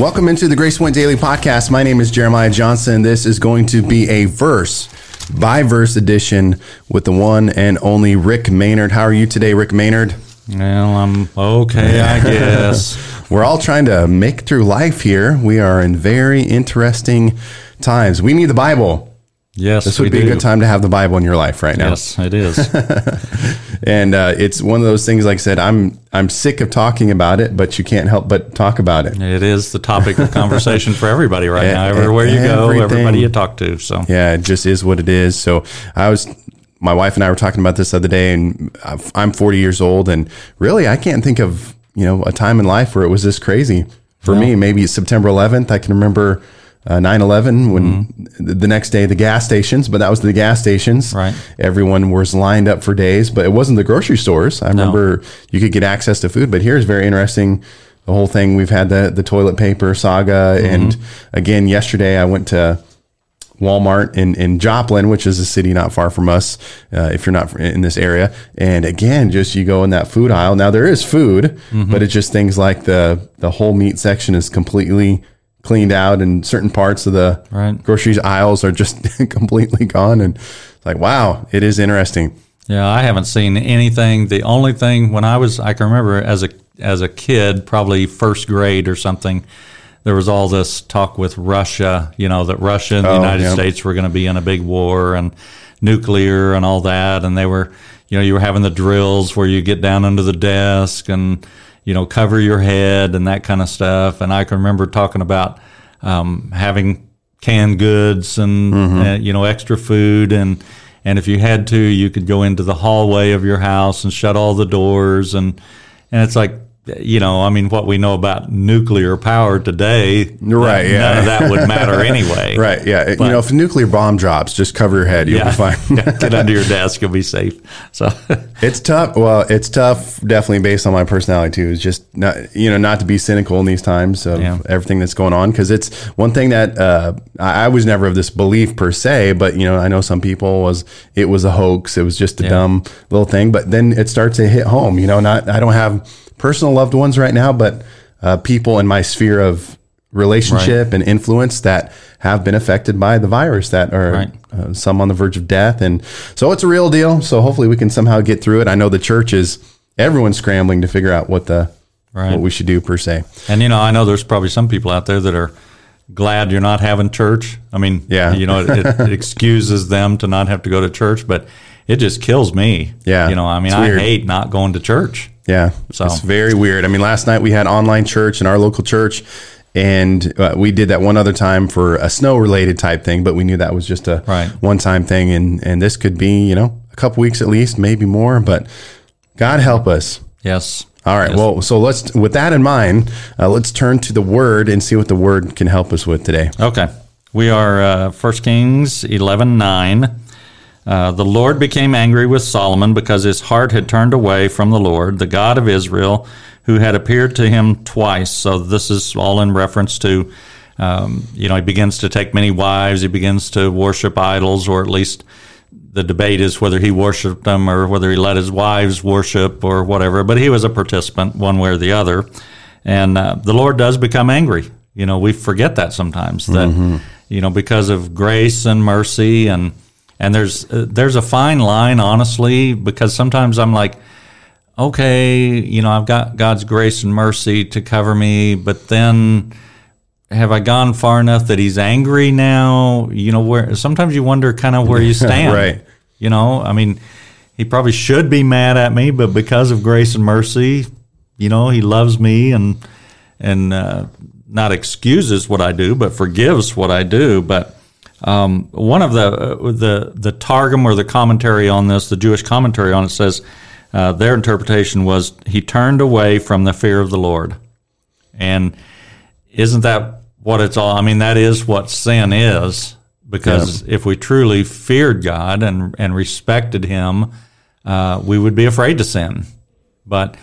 Welcome into the Grace Point Daily Podcast. My name is Jeremiah Johnson. This is going to be a verse by verse edition with the one and only Rick Maynard. How are you today, Rick Maynard? Well, I'm okay, I guess. We're all trying to make through life here. We are in very interesting times. We need the Bible. Yes, This would be a good time to have the Bible in your life right now. Yes, it is. And uh, it's one of those things. Like I said, I'm I'm sick of talking about it, but you can't help but talk about it. it is the topic of conversation for everybody right now. Everywhere you go, everything. everybody you talk to. So Yeah, it just is what it is. So I was, my wife and I were talking about this the other day, and I'm 40 years old, and really I can't think of you know a time in life where it was this crazy for me. Maybe September 11th. I can remember. Uh, 9-11 when Mm-hmm. the next day the gas stations but that was the gas stations Right. everyone was lined up for days but it wasn't the grocery stores i remember you could get access to food but here's very interesting the whole thing we've had the the toilet paper saga Mm-hmm. and again yesterday i went to Walmart in, in Joplin, which is a city not far from us, uh, if you're not in this area. And again, just you go in that food aisle. Now there is food, Mm-hmm. but it's just things like the, the whole meat section is completely cleaned out and certain parts of the Right. groceries aisles are just completely gone. And it's like, wow, it is interesting. yeah, I haven't seen anything. The only thing when I was, I can remember as a as a kid, probably first grade or something. There was all this talk with Russia, you know, that Russia and the Oh, United yeah. States were going to be in a big war and nuclear and all that. And they were, you know, you were having the drills where you get down under the desk and, you know, cover your head and that kind of stuff. And I can remember talking about um, having canned goods and, uh, you know, extra food. And, and if you had to, you could go into the hallway of your house and shut all the doors. And, and it's like, you know, I mean, what we know about nuclear power today, Right, none yeah. of that would matter anyway. Right. Yeah. you know, if a nuclear bomb drops, just cover your head. You'll Yeah. be fine. Get under your desk, you'll be safe. So, It's tough. Well, it's tough, definitely based on my personality too. Is just not, you know, not to be cynical in these times of Yeah. everything that's going on. Because it's one thing that uh, I, I was never of this belief per se, but you know, I know some people was it was a hoax. It was just a dumb little thing. But then it starts to hit home. You know, not I don't have personal loved ones right now, but uh, people in my sphere of relationship and influence that have been affected by the virus that are Right. uh, some on the verge of death and so it's a real deal so hopefully we can somehow get through it i know the church is everyone's scrambling to figure out what the Right. what we should do per se and you know, I know there's probably some people out there that are glad you're not having church. I mean, Yeah. you know, it, it excuses them to not have to go to church, but it just kills me. Yeah. You know, I mean, I hate not going to church. Yeah So- it's very weird i mean last night we had online church in our local church and uh, we did that one other time for a snow related type thing but we knew that was just a Right. one time thing and and this could be you know a couple weeks at least maybe more but god help us Yes. All right. Yes. Well, so let's, with that in mind, uh, let's turn to the word and see what the word can help us with today. Okay. We are uh, 1 Kings 11 9. Uh, the Lord became angry with Solomon because his heart had turned away from the Lord, the God of Israel, who had appeared to him twice. So this is all in reference to, um, you know, he begins to take many wives, he begins to worship idols, or at least the debate is whether he worshiped them or whether he let his wives worship or whatever. But he was a participant one way or the other. And uh, the Lord does become angry. You know, we forget that sometimes that, you know, because of grace and mercy and, and there's, uh, there's a fine line, honestly, because sometimes I'm like, okay, you know, I've got God's grace and mercy to cover me, but then have I gone far enough that he's angry now? You know, where sometimes you wonder kind of where you stand. Right. You know, I mean, he probably should be mad at me, but because of grace and mercy, you know, he loves me and and uh, not excuses what I do, but forgives what I do. But um, one of the uh, the the Targum or the commentary on this, the Jewish commentary on it says uh, their interpretation was he turned away from the fear of the Lord, and isn't that what it's all? I mean, that is what sin is. Because if we truly feared God and and respected Him, uh, we would be afraid to sin. But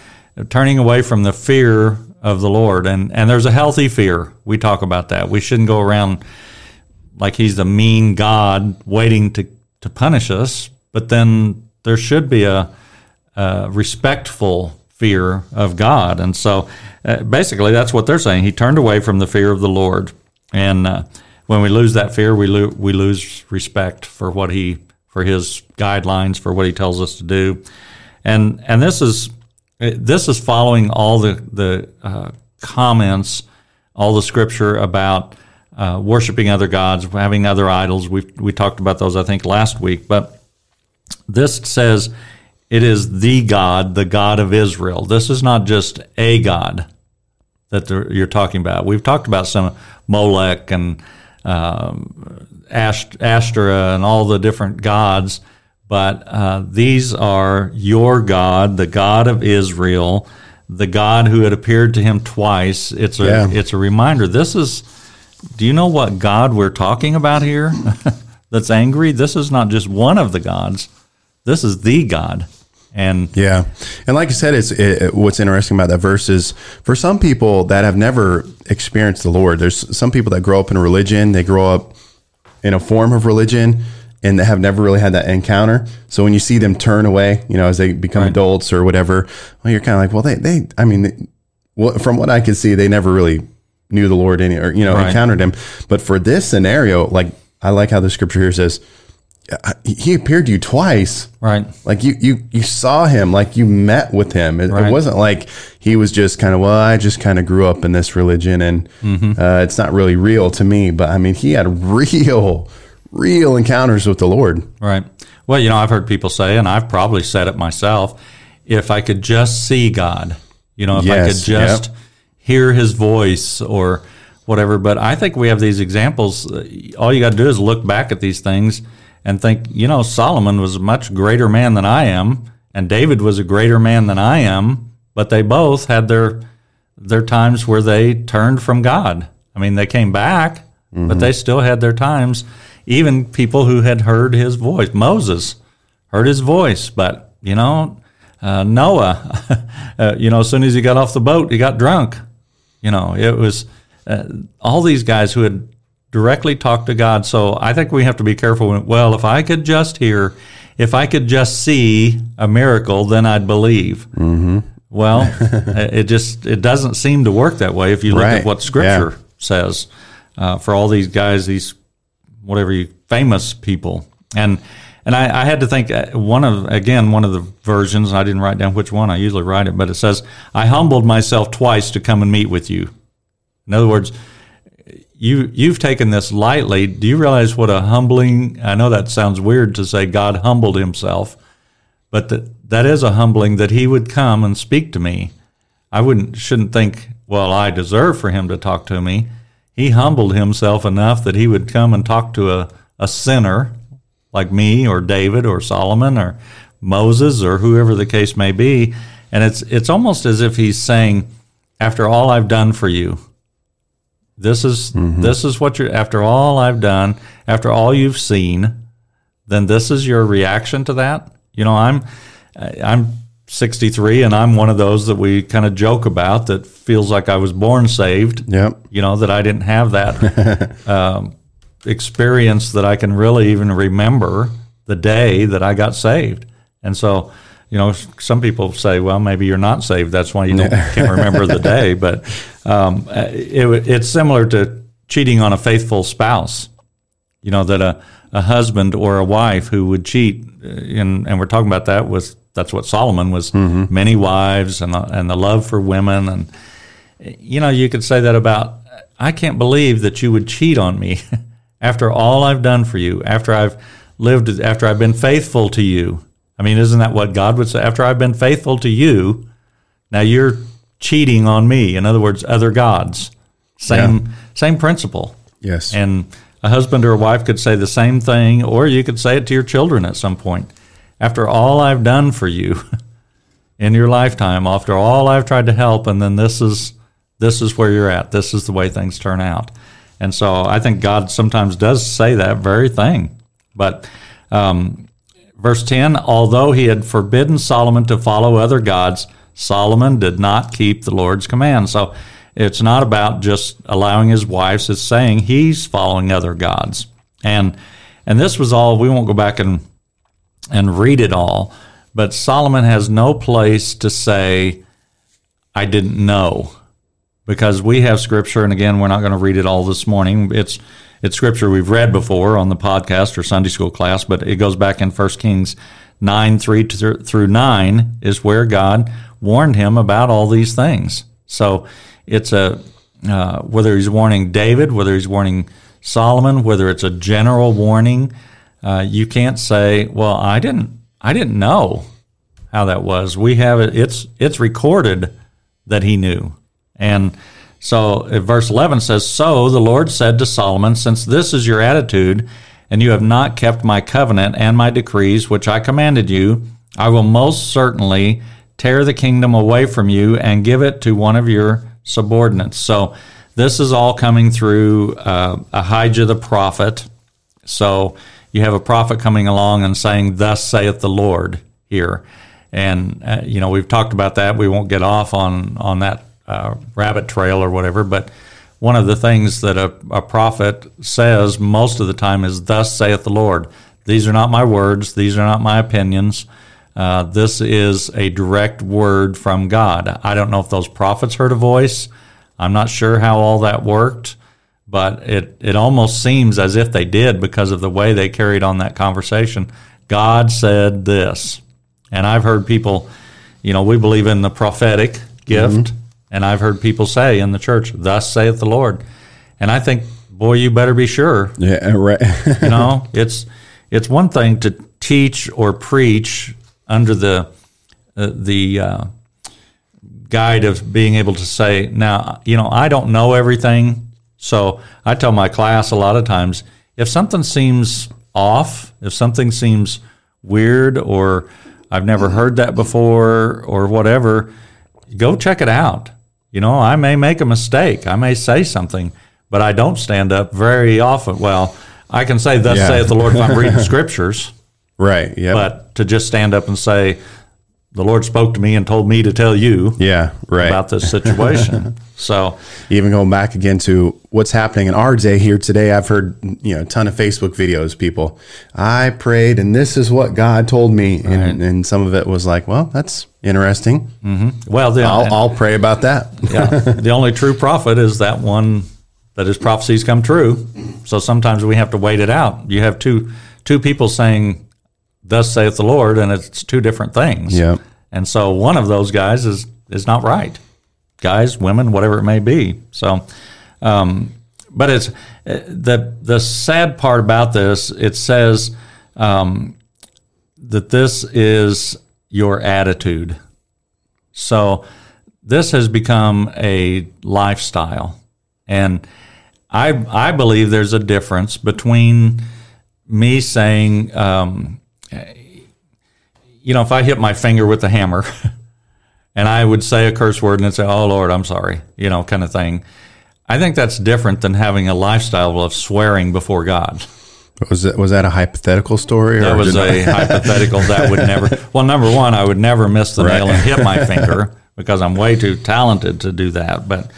turning away from the fear of the Lord, and and there's a healthy fear. We talk about that. We shouldn't go around like He's the mean God waiting to to punish us. But then there should be a, a respectful fear of God. And so uh, basically, that's what they're saying. He turned away from the fear of the Lord. And uh, when we lose that fear, we, lo- we lose respect for what he, for his guidelines, for what he tells us to do. And, and this is, this is following all the, the uh, comments, all the scripture about uh, worshiping other gods, having other idols. We we talked about those, I think, last week. But this says it is the God, the God of Israel. This is not just a God that you're talking about. We've talked about some Molech and um, Ashtoreth and all the different gods, but uh, these are your God, the God of Israel, the God who had appeared to him twice. It's a yeah. it's a reminder. This is. Do you know what God we're talking about here? That's angry. This is not just one of the gods. This is the God. And yeah, and like I said, it's it, what's interesting about that verse is for some people that have never experienced the Lord. There's some people that grow up in a religion, they grow up in a form of religion, and they have never really had that encounter. So when you see them turn away, you know, as they become right. adults or whatever, well, you're kind of like, well, they, they, I mean, they, well, from what I can see, they never really knew the Lord any, or you know, right. encountered Him. But for this scenario, like I like how the Scripture here says he appeared to you twice. Right. Like you, you, you saw him, like you met with him. It, right. it wasn't like he was just kind of, well, I just kind of grew up in this religion and mm-hmm. uh, it's not really real to me. But I mean, he had real, real encounters with the Lord. Right. Well, you know, I've heard people say, and I've probably said it myself, if I could just see God, you know, if yes, I could just yep. Hear his voice or whatever. But I think we have these examples. All you got to do is look back at these things and think, you know, Solomon was a much greater man than I am, and David was a greater man than I am, but they both had their their times where they turned from God. I mean, they came back, mm-hmm. but they still had their times. Even people who had heard his voice, Moses heard his voice, but you know, uh, Noah, uh, you know, as soon as he got off the boat, he got drunk. You know, it was uh, all these guys who had directly talked to God. So I think we have to be careful. Well, if I could just hear, if I could just see a miracle, then I'd believe. Mm-hmm. Well, it just it doesn't seem to work that way if you look right. at what Scripture yeah. says uh, for all these guys, these whatever you, famous people, and and I, I, had to think uh, one of again one of the versions. I didn't write down which one. I usually write it, but it says, "I humbled myself twice to come and meet with you." In other words, you you've taken this lightly. Do you realize what a humbling? I know that sounds weird to say God humbled Himself, but that that is a humbling that He would come and speak to me. I wouldn't shouldn't think, well, I deserve for Him to talk to me. He humbled Himself enough that He would come and talk to a, a sinner like me or David or Solomon or Moses or whoever the case may be. And it's it's almost as if He's saying, after all I've done for you this is mm-hmm. this is what you're after all I've done, after all you've seen, then this is your reaction to that. You know, I'm I'm 63 and I'm one of those that we kind of joke about that feels like I was born saved. Yep. You know, that I didn't have that um, experience that I can really even remember the day that I got saved. And so you know, some people say, well, maybe you're not saved. That's why you don't, can't remember the day. But um, it, it's similar to cheating on a faithful spouse. You know, that a, a husband or a wife who would cheat, uh, and, we're talking about that was that's what Solomon was mm-hmm. many wives and, and the love for women. And, you know, you could say that about, I can't believe that you would cheat on me after all I've done for you, after I've lived, after I've been faithful to you I mean, isn't that what God would say? After I've been faithful to you, now you're cheating on me. In other words, other gods. Same yeah. same principle. Yes. And a husband or a wife could say the same thing, or you could say it to your children at some point. After all I've done for you in your lifetime, after all I've tried to help, and then this is this is where you're at. This is the way things turn out. And so I think God sometimes does say that very thing. But um, Verse 10 Although he had forbidden Solomon to follow other gods, Solomon did not keep the Lord's command. So it's not about just allowing his wives, it's saying he's following other gods. And and this was all, we won't go back and and read it all, but Solomon has no place to say I didn't know because we have scripture, and again, we're not going to read it all this morning. It's it's scripture we've read before on the podcast or Sunday school class, but it goes back in 1 Kings 9 3 through 9 is where God warned him about all these things. So it's a uh, whether he's warning David, whether he's warning Solomon, whether it's a general warning, uh, you can't say, "Well, I didn't, I didn't know how that was." We have it; it's it's recorded that he knew, and so verse eleven says, "So the Lord said to Solomon, Since this is your attitude, and you have not kept my covenant and my decrees which I commanded you, I will most certainly tear the kingdom away from you and give it to one of your subordinates. So this is all coming through uh, Ahijah the prophet. So you have a prophet coming along and saying, "Thus saith the Lord." Here, and uh, you know we've talked about that. We won't get off on on that uh, rabbit trail or whatever, but one of the things that a, a prophet says most of the time is, "Thus saith the Lord." These are not my words. These are not my opinions. Uh, this is a direct word from God. I don't know if those prophets heard a voice. I'm not sure how all that worked, but it, it almost seems as if they did because of the way they carried on that conversation. God said this. And I've heard people, you know, we believe in the prophetic gift, mm-hmm. And I've heard people say in the church, Thus saith the Lord. And I think, boy, you better be sure. Yeah, right. you know, it's it's one thing to teach or preach under the uh, the uh, guide of being able to say, now, you know, I don't know everything. So I tell my class a lot of times if something seems off, if something seems weird, or I've never heard that before, or whatever, go check it out. You know, I may make a mistake, I may say something, but I don't stand up very often. Well, I can say, Thus yeah. saith the Lord, if I'm reading scriptures. Right. Yeah. But to just stand up and say, the Lord spoke to me and told me to tell you yeah, right. about this situation. so even going back again to what's happening in our day here today, I've heard you know a ton of Facebook videos. People, I prayed and this is what God told me, right. and, and some of it was like, well, that's interesting. Mm-hmm. Well, the, I'll, I'll, pray about that. yeah, the only true prophet is that one that his prophecies come true. So sometimes we have to wait it out. You have two two people saying thus saith the Lord, and it's two different things. Yeah. And so one of those guys is is not right. Guys, women, whatever it may be. So, um, but it's the the sad part about this. It says um, that this is your attitude. So this has become a lifestyle, and I I believe there's a difference between me saying. Um, you know, if I hit my finger with a hammer and I would say a curse word and say, "Oh Lord, I'm sorry," you know, kind of thing. I think that's different than having a lifestyle of swearing before God. Was that was that a hypothetical story? that was a hypothetical that would never. Well, number one, I would never miss the right. nail and hit my finger because I'm way too talented to do that. But,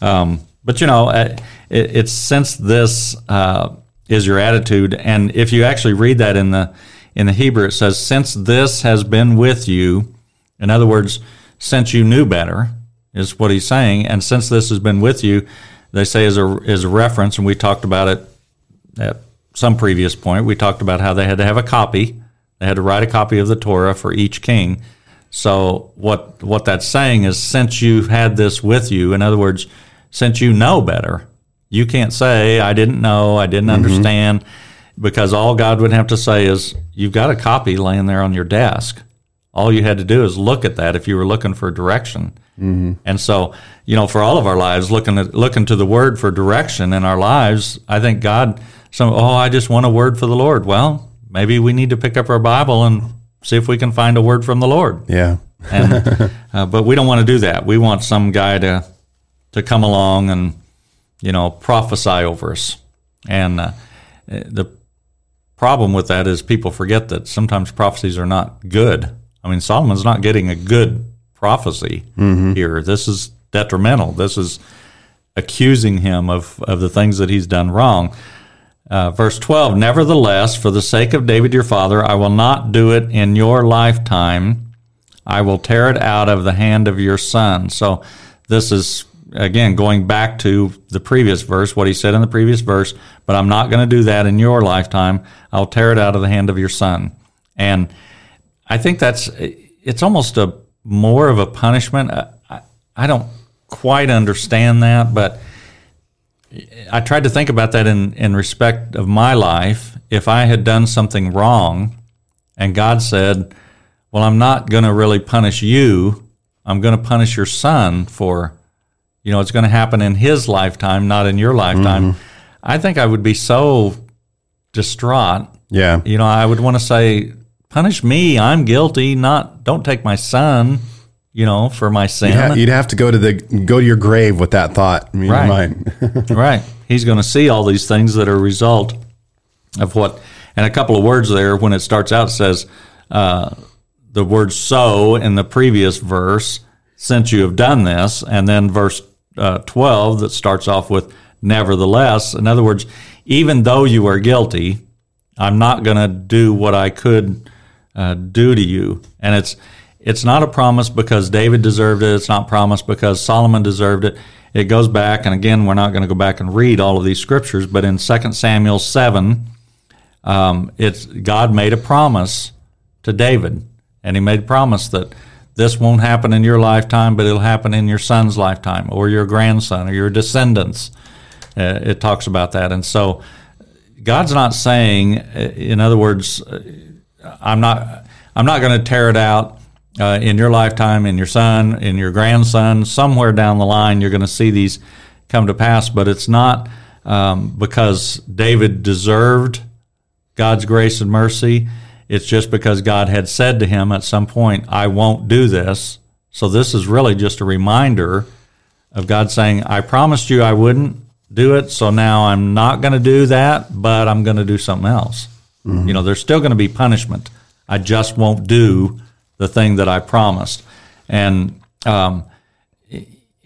um, but you know, it, it's since this uh, is your attitude, and if you actually read that in the in the Hebrew, it says, Since this has been with you, in other words, since you knew better, is what he's saying. And since this has been with you, they say as a, as a reference, and we talked about it at some previous point, we talked about how they had to have a copy. They had to write a copy of the Torah for each king. So what what that's saying is since you've had this with you, in other words, since you know better, you can't say I didn't know, I didn't mm-hmm. understand because all God would have to say is, You've got a copy laying there on your desk. All you had to do is look at that if you were looking for direction. Mm-hmm. And so, you know, for all of our lives, looking at looking to the Word for direction in our lives, I think God. Some oh, I just want a word for the Lord. Well, maybe we need to pick up our Bible and see if we can find a word from the Lord. Yeah. and uh, but we don't want to do that. We want some guy to to come along and you know prophesy over us. And uh, the problem with that is people forget that sometimes prophecies are not good. I mean, Solomon's not getting a good prophecy mm-hmm. here. This is detrimental. This is accusing him of, of the things that he's done wrong. Uh, verse 12 Nevertheless, for the sake of David your father, I will not do it in your lifetime. I will tear it out of the hand of your son. So this is again going back to the previous verse, what he said in the previous verse, but I'm not going to do that in your lifetime. I'll tear it out of the hand of your son. And I think that's it's almost a more of a punishment. I, I don't quite understand that, but I tried to think about that in, in respect of my life. If I had done something wrong and God said, Well, I'm not going to really punish you, I'm going to punish your son for, you know, it's going to happen in his lifetime, not in your lifetime. Mm-hmm. I think I would be so distraught. Yeah. You know, I would want to say, Punish me. I'm guilty. Not, don't take my son you know, for my sin. You'd, ha- you'd, have to go to the go to your grave with that thought in right. your mind. right. He's going to see all these things that are a result of what. And a couple of words there when it starts out says uh, the word "so" in the previous verse. Since you have done this, and then verse uh, twelve that starts off with "nevertheless." In other words, even though you are guilty, I'm not going to do what I could uh, do to you. And it's it's not a promise because David deserved it. It's not promised because Solomon deserved it. It goes back, and again, we're not going to go back and read all of these scriptures, but in 2 Samuel 7, um, it's God made a promise to David, and he made a promise that this won't happen in your lifetime, but it'll happen in your son's lifetime, or your grandson, or your descendants. Uh, it talks about that, and so God's not saying, uh, in other words, uh, I'm not, I'm not going to tear it out uh, in your lifetime, in your son, in your grandson, somewhere down the line, you're going to see these come to pass. But it's not um, because David deserved God's grace and mercy. It's just because God had said to him at some point, I won't do this. So this is really just a reminder of God saying, I promised you I wouldn't do it. So now I'm not going to do that, but I'm going to do something else. Mm-hmm. You know, there's still going to be punishment. I just won't do the thing that I promised. And um,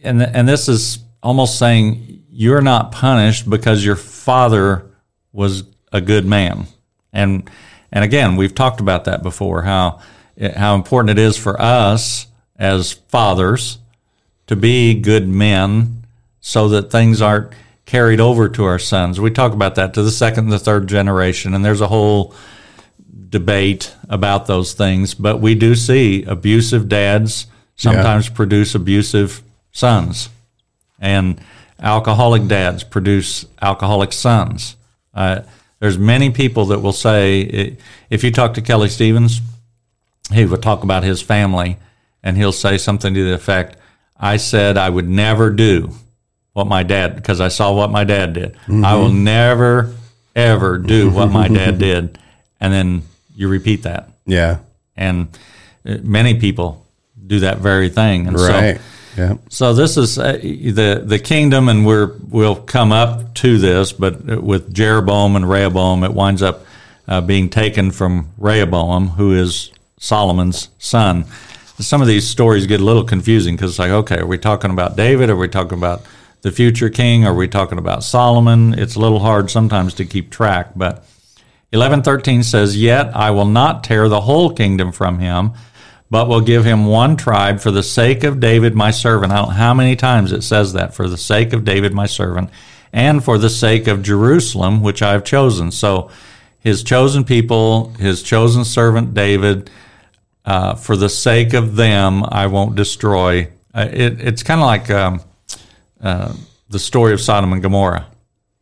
and and this is almost saying you're not punished because your father was a good man. And and again, we've talked about that before how how important it is for us as fathers to be good men so that things aren't carried over to our sons. We talk about that to the second and the third generation and there's a whole debate about those things, but we do see abusive dads sometimes yeah. produce abusive sons, and alcoholic dads produce alcoholic sons. Uh, there's many people that will say, if you talk to Kelly Stevens, he will talk about his family, and he'll say something to the effect, "I said I would never do what my dad because I saw what my dad did. Mm-hmm. I will never ever do what my dad did." And then you repeat that. Yeah. And uh, many people do that very thing. And right. So, yeah. So this is uh, the the kingdom, and we're we'll come up to this, but with Jeroboam and Rehoboam, it winds up uh, being taken from Rehoboam, who is Solomon's son. Some of these stories get a little confusing because it's like, okay, are we talking about David? Are we talking about the future king? Are we talking about Solomon? It's a little hard sometimes to keep track, but 11:13 says, "Yet I will not tear the whole kingdom from him, but will give him one tribe for the sake of David my servant." I don't know how many times it says that, for the sake of David my servant, and for the sake of Jerusalem which I have chosen. So his chosen people, his chosen servant David, uh, for the sake of them, I won't destroy. Uh, it, it's kind of like um, uh, the story of Sodom and Gomorrah.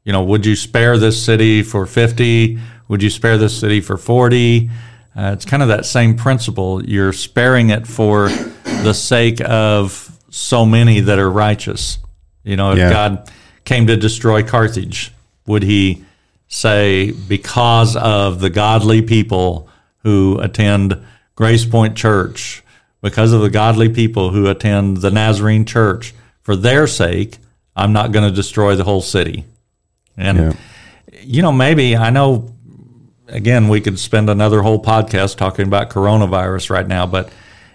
You know, would you spare this city for 50 would you spare this city for 40? Uh, it's kind of that same principle. You're sparing it for the sake of so many that are righteous. You know, if yeah. God came to destroy Carthage, would he say, because of the godly people who attend Grace Point Church, because of the godly people who attend the Nazarene Church, for their sake, I'm not going to destroy the whole city? And, yeah. you know, maybe I know again, we could spend another whole podcast talking about coronavirus right now, but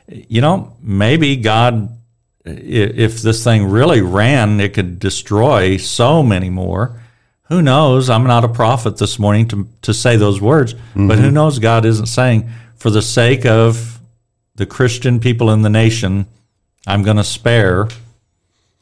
you know, maybe God, if this thing really ran, it could destroy so many more. Who knows? I'm not a prophet this morning to, to say those words, mm-hmm. but who knows? God isn't saying for the sake of the Christian people in the nation, I'm going to spare,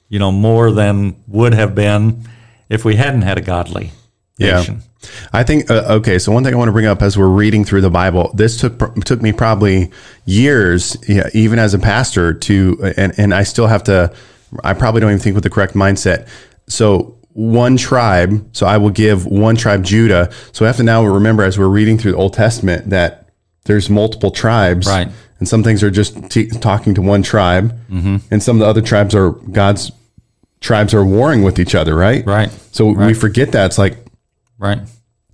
you know, more than would have been if we hadn't had a godly nation. Yeah. I think uh, okay. So one thing I want to bring up as we're reading through the Bible, this took took me probably years, yeah, even as a pastor, to and and I still have to. I probably don't even think with the correct mindset. So one tribe. So I will give one tribe Judah. So I have to now remember as we're reading through the Old Testament that there's multiple tribes, Right. And some things are just t- talking to one tribe, mm-hmm. and some of the other tribes are God's tribes are warring with each other, right? Right. So we forget that it's like Right.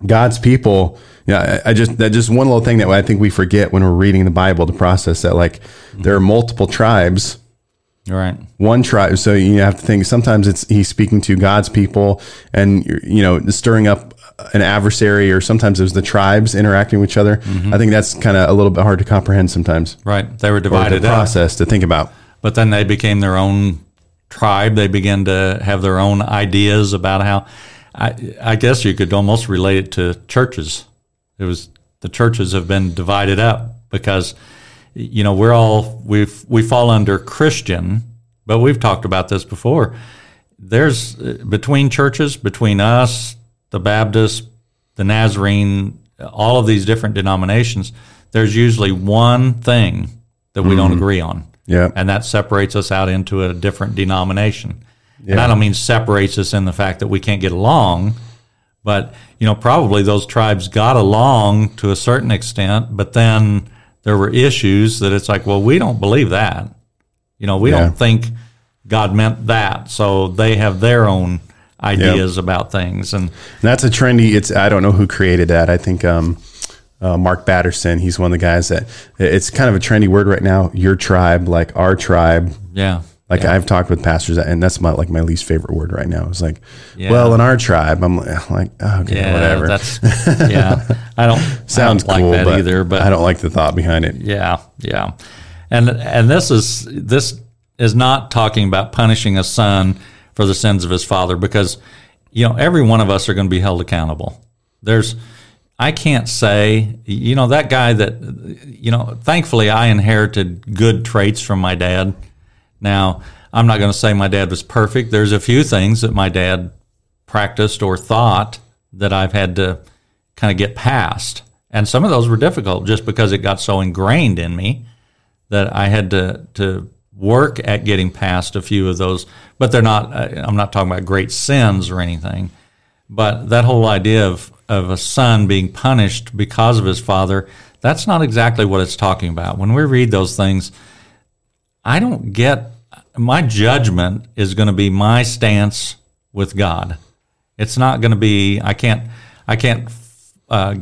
God's people. Yeah, I I just that just one little thing that I think we forget when we're reading the Bible to process that like there are multiple tribes, Right. one tribe. So you have to think sometimes it's he's speaking to God's people and you know stirring up an adversary, or sometimes it was the tribes interacting with each other. Mm-hmm. I think that's kind of a little bit hard to comprehend sometimes. Right. They were the divided up. process to think about. but then they became their own tribe. They began to have their own ideas about how. I, I guess you could almost relate it to churches. It was the churches have been divided up because, you know, we're all we we fall under Christian, but we've talked about this before. There's uh, between churches, between us, the Baptist, the Nazarene, all of these different denominations. There's usually one thing that we don't agree on Yeah. and that separates us out into a different denomination. And I don't mean separates us in the fact that we can't get along, but you know, probably those tribes got along to a certain extent, but then there were issues that it's like, well, we don't believe that. You know, we Yeah. don't think God meant that. So they have their own ideas about things. And And that's a trendy. It's I don't know who created that. I think um, uh, Mark Batterson. He's one of the guys that it's kind of a trendy word right now. Your tribe, like our tribe. yeah. Like I've talked with pastors, and that's my like my least favorite word right now. It's like, Yeah. well, in our tribe, I'm like, oh, okay, Yeah, whatever. That's yeah. I don't Sounds I don't cool, like that but either. But I don't like the thought behind it. Yeah, yeah, and and this is this is not talking about punishing a son for the sins of his father because you know every one of us are going to be held accountable. There's I can't say you know that guy that you know. Thankfully, I inherited good traits from my dad. Now I'm not going to say my dad was perfect. There's a few things that my dad practiced or thought that I've had to kind of get past. And some of those were difficult just because it got so ingrained in me that I had to, to work at getting past a few of those. But they're not, I'm not talking about great sins or anything. But that whole idea of, of a son being punished because of his father, that's not exactly what it's talking about. When we read those things, I don't get my judgment is going to be my stance with God. It's not going to be I can't I can't uh,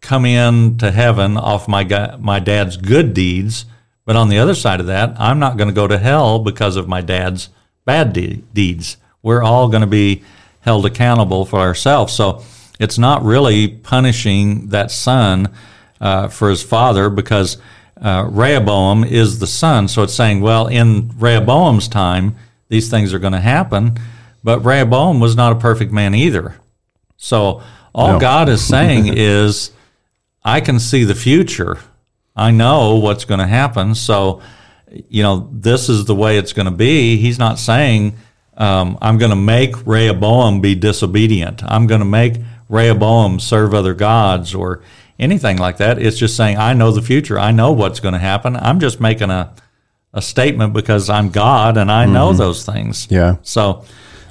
come in to heaven off my my dad's good deeds, but on the other side of that, I'm not going to go to hell because of my dad's bad de- deeds. We're all going to be held accountable for ourselves. So it's not really punishing that son uh, for his father because uh, Rehoboam is the son. So it's saying, well, in Rehoboam's time, these things are going to happen. But Rehoboam was not a perfect man either. So all No. God is saying is, I can see the future. I know what's going to happen. So, you know, this is the way it's going to be. He's not saying, um, I'm going to make Rehoboam be disobedient. I'm going to make Rehoboam serve other gods or anything like that. It's just saying, I know the future. I know what's going to happen. I'm just making a, a statement because I'm God and I know those things. Yeah. So,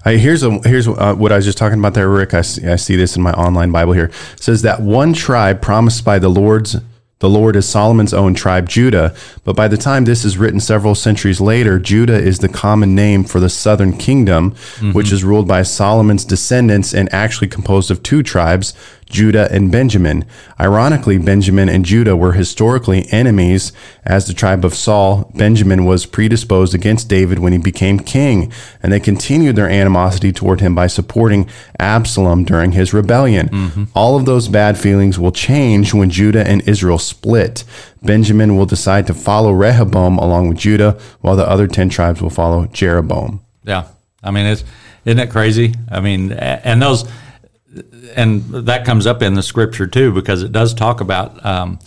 I, here's a here's uh, what I was just talking about there, Rick. I see, I see this in my online Bible here. It says that one tribe promised by the Lord's the Lord is Solomon's own tribe, Judah. But by the time this is written several centuries later, Judah is the common name for the southern kingdom, which is ruled by Solomon's descendants and actually composed of two tribes, Judah and Benjamin. Ironically, Benjamin and Judah were historically enemies. As the tribe of Saul, Benjamin was predisposed against David when he became king, and they continued their animosity toward him by supporting Absalom during his rebellion. Mm-hmm. All of those bad feelings will change when Judah and Israel split. Benjamin will decide to follow Rehoboam along with Judah, while the other 10 tribes will follow Jeroboam. Yeah, I mean, it's isn't it crazy? I mean, and those, and that comes up in the scripture too because it does talk about. Um,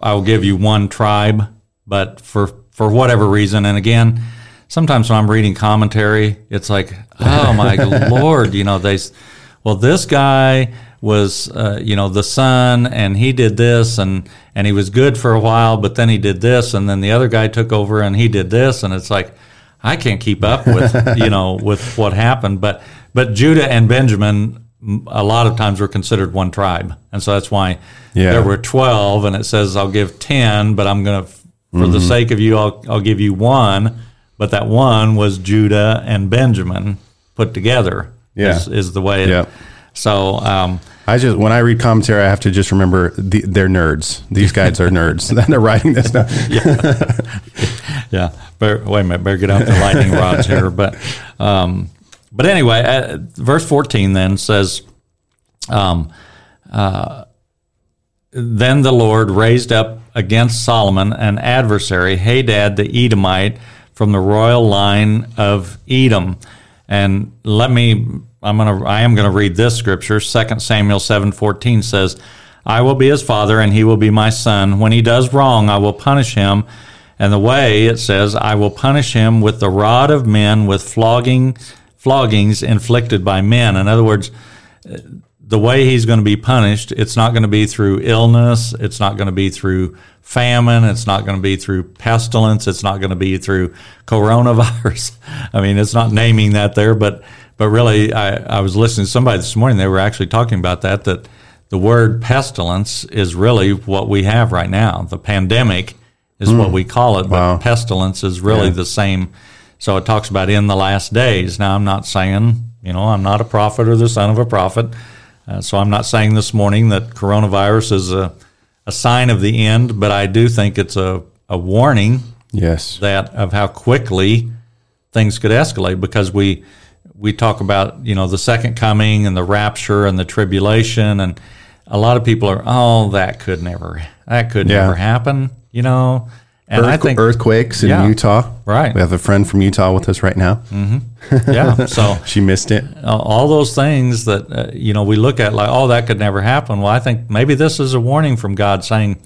I will give you one tribe, but for for whatever reason, and again, sometimes when I'm reading commentary, it's like, oh my lord, you know, they, well, this guy was, uh, you know, the son, and he did this, and and he was good for a while, but then he did this, and then the other guy took over, and he did this, and it's like, I can't keep up with, you know, with what happened, but but Judah and Benjamin. A lot of times were considered one tribe, and so that's why Yeah. there were twelve. And it says, "I'll give ten, but I'm going to, for the Mm-hmm. sake of you, I'll, I'll give you one." But that one was Judah and Benjamin put together. Yeah. is, is the way. It, Yeah. So um, I just when I read commentary, I have to just remember the, they're nerds. These guys are nerds. Then they're writing this stuff. yeah. Bear, wait a minute. Better get out the lightning rods here. But um, but anyway, uh, verse fourteen then says, um, uh, then the Lord raised up against Solomon an adversary, Hadad the Edomite, from the royal line of Edom. And let me, I'm gonna, I am gonna read this scripture. 2 Samuel seven fourteen says, "I will be his father, and he will be my son. When he does wrong, I will punish him." And the way it says, "I will punish him with the rod of men, with flogging, floggings inflicted by men." In other words, the way he's going to be punished, it's not going to be through illness, it's not going to be through famine, it's not going to be through pestilence, it's not going to be through coronavirus. I mean, it's not naming that there, but but really, I, I was listening to somebody this morning. They were actually talking about that that the word pestilence is really what we have right now. The pandemic is what hmm. we call it, but Wow. pestilence is really Yeah. the same. So it talks about in the last days. Now, I'm not saying, you know, I'm not a prophet or the son of a prophet. Uh, so I'm not saying this morning that coronavirus is a, a sign of the end, but I do think it's a, a warning Yes. that of how quickly things could escalate because we we talk about you know the second coming and the rapture and the tribulation and a lot of people are oh that could never that could Yeah. never happen you know and I think earthquakes in Yeah. Utah. Right. We have a friend from Utah with us right now. yeah so She missed it. all those things that uh, you know we look at like oh that could never happen well i think maybe this is a warning from god saying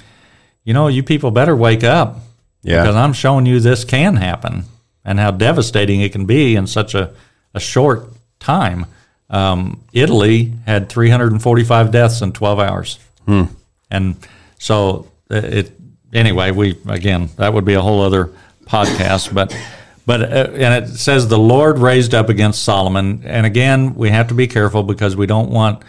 you know you people better wake up Yeah. because i'm showing you this can happen and how devastating it can be in such a, a short time um, italy had 345 deaths in 12 hours and so uh, it anyway we again that would be a whole other podcast but but uh, and it says the lord raised up against solomon. And again we have to be careful because we don't want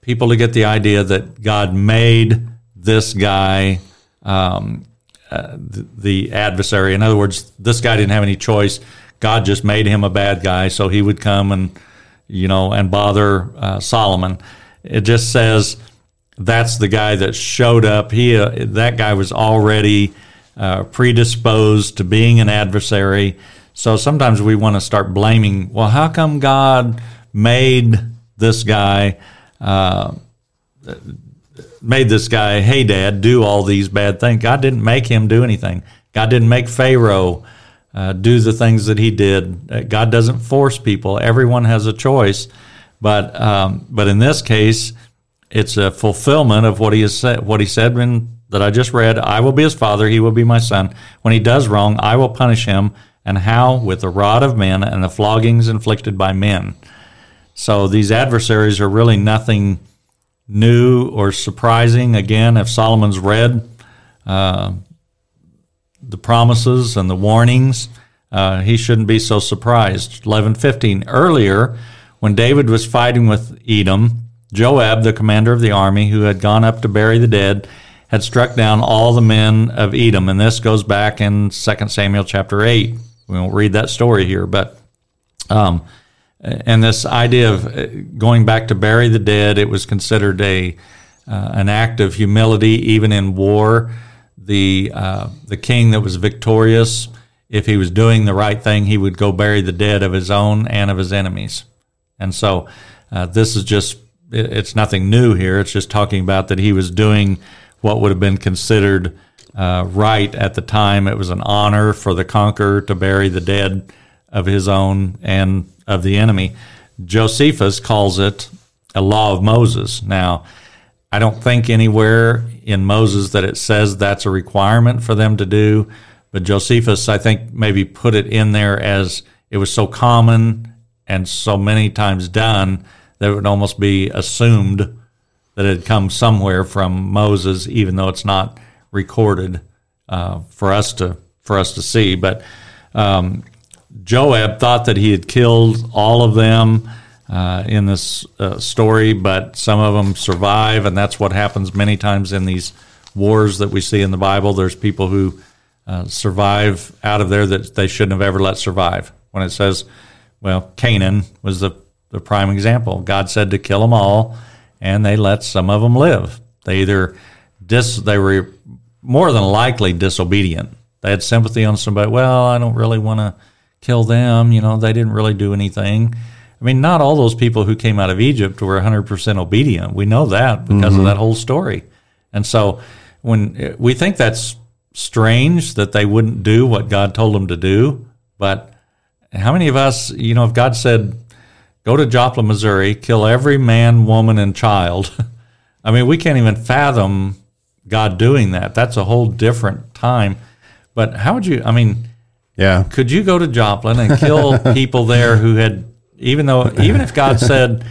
people to get the idea that god made this guy um, uh, the, the adversary. In other words this guy didn't have any choice. God just made him a bad guy so he would come and you know and bother uh, solomon. It just says that's the guy that showed up. He uh, that guy was already uh, predisposed to being an adversary. So sometimes we want to start blaming. Well, how come God made this guy? Uh, made this guy, Hadad, do all these bad things. God didn't make him do anything. God didn't make Pharaoh uh, do the things that he did. Uh, God doesn't force people. Everyone has a choice. But um, but in this case, it's a fulfillment of what he has said. What he said when that I just read. I will be his father; he will be my son. When he does wrong, I will punish him. And how? With the rod of men and the floggings inflicted by men. So these adversaries are really nothing new or surprising. Again, if Solomon's read uh, the promises and the warnings, uh, he shouldn't be so surprised. 11:15 earlier, when David was fighting with Edom, Joab, the commander of the army, who had gone up to bury the dead, had struck down all the men of Edom, and this goes back in 2 Samuel chapter 8. We won't read that story here, but um, and this idea of uh, going back to bury the dead, it was considered a uh, an act of humility, even in war. The uh, the king that was victorious, if he was doing the right thing, he would go bury the dead of his own and of his enemies. And so, uh, this is just it- it's nothing new here. It's just talking about that he was doing what would have been considered uh, right at the time. It was an honor for the conqueror to bury the dead of his own and of the enemy. Josephus calls it a law of Moses. Now, I don't think anywhere in Moses that it says that's a requirement for them to do, but Josephus, I think, maybe put it in there as it was so common and so many times done that would almost be assumed that it had come somewhere from Moses, even though it's not recorded uh, for us to for us to see. But um, Joab thought that he had killed all of them uh, in this uh, story, but some of them survive, and that's what happens many times in these wars that we see in the Bible. There's people who uh, survive out of there that they shouldn't have ever let survive. When it says, well, Canaan was the, the prime example. God said to kill them all, and they let some of them live. They either dis, they were more than likely disobedient. They had sympathy on somebody. Well, I don't really want to kill them. You know, they didn't really do anything. I mean, not all those people who came out of Egypt were 100% obedient. We know that because mm-hmm. of that whole story. And so when we think that's strange that they wouldn't do what God told them to do, but how many of us, you know, if God said, go to Joplin, Missouri, kill every man, woman, and child, I mean, we can't even fathom God doing that. That's a whole different time. But how would you, I mean, yeah. Could you go to Joplin and kill people there who had, even though, even if God said,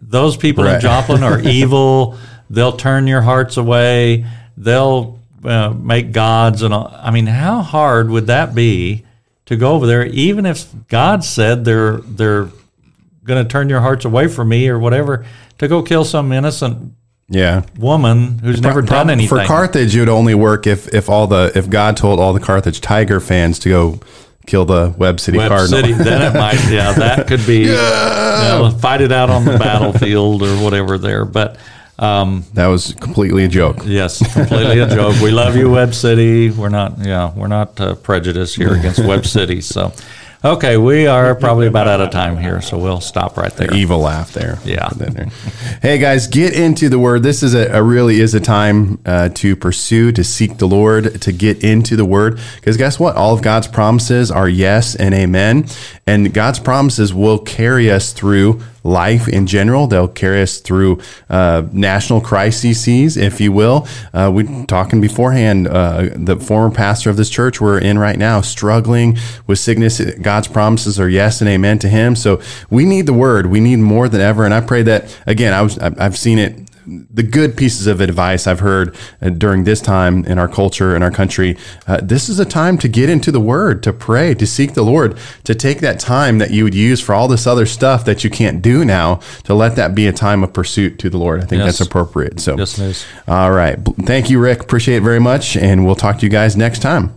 those people right. in Joplin are evil, they'll turn your hearts away, they'll uh, make gods and all. I mean, how hard would that be to go over there, even if God said they're they're going to turn your hearts away from me or whatever, to go kill some innocent yeah woman who's never Pro- done anything for Carthage. It would only work if if all the if God told all the Carthage Tiger fans to go kill the Webb City Webb Cardinal. City, then it might yeah that could be yeah. you know, fight it out on the battlefield or whatever there, but. Um, that was completely a joke. Yes, completely a joke. We love you, Webb City. We're not, yeah, we're not uh, prejudiced here against Webb City. So, Okay, we are probably about out of time here, so we'll stop right there. The evil laugh there. Yeah. hey guys, get into the word. This is a, a really is a time uh, to pursue, to seek the Lord, to get into the word. Because guess what? All of God's promises are yes and amen, and God's promises will carry us through life in general. They'll carry us through uh, national crises, if you will. Uh, we talking beforehand. Uh, the former pastor of this church we're in right now, struggling with sickness. God's promises are yes and amen to him. So we need the word. We need more than ever. And I pray that again. I was I've seen it the good pieces of advice I've heard uh, during this time in our culture in our country. Uh, this is a time to get into the Word, to pray, to seek the Lord, to take that time that you would use for all this other stuff that you can't do now, to let that be a time of pursuit to the Lord. I think yes. that's appropriate. So, yes, all right. Thank you, Rick. Appreciate it very much, and we'll talk to you guys next time.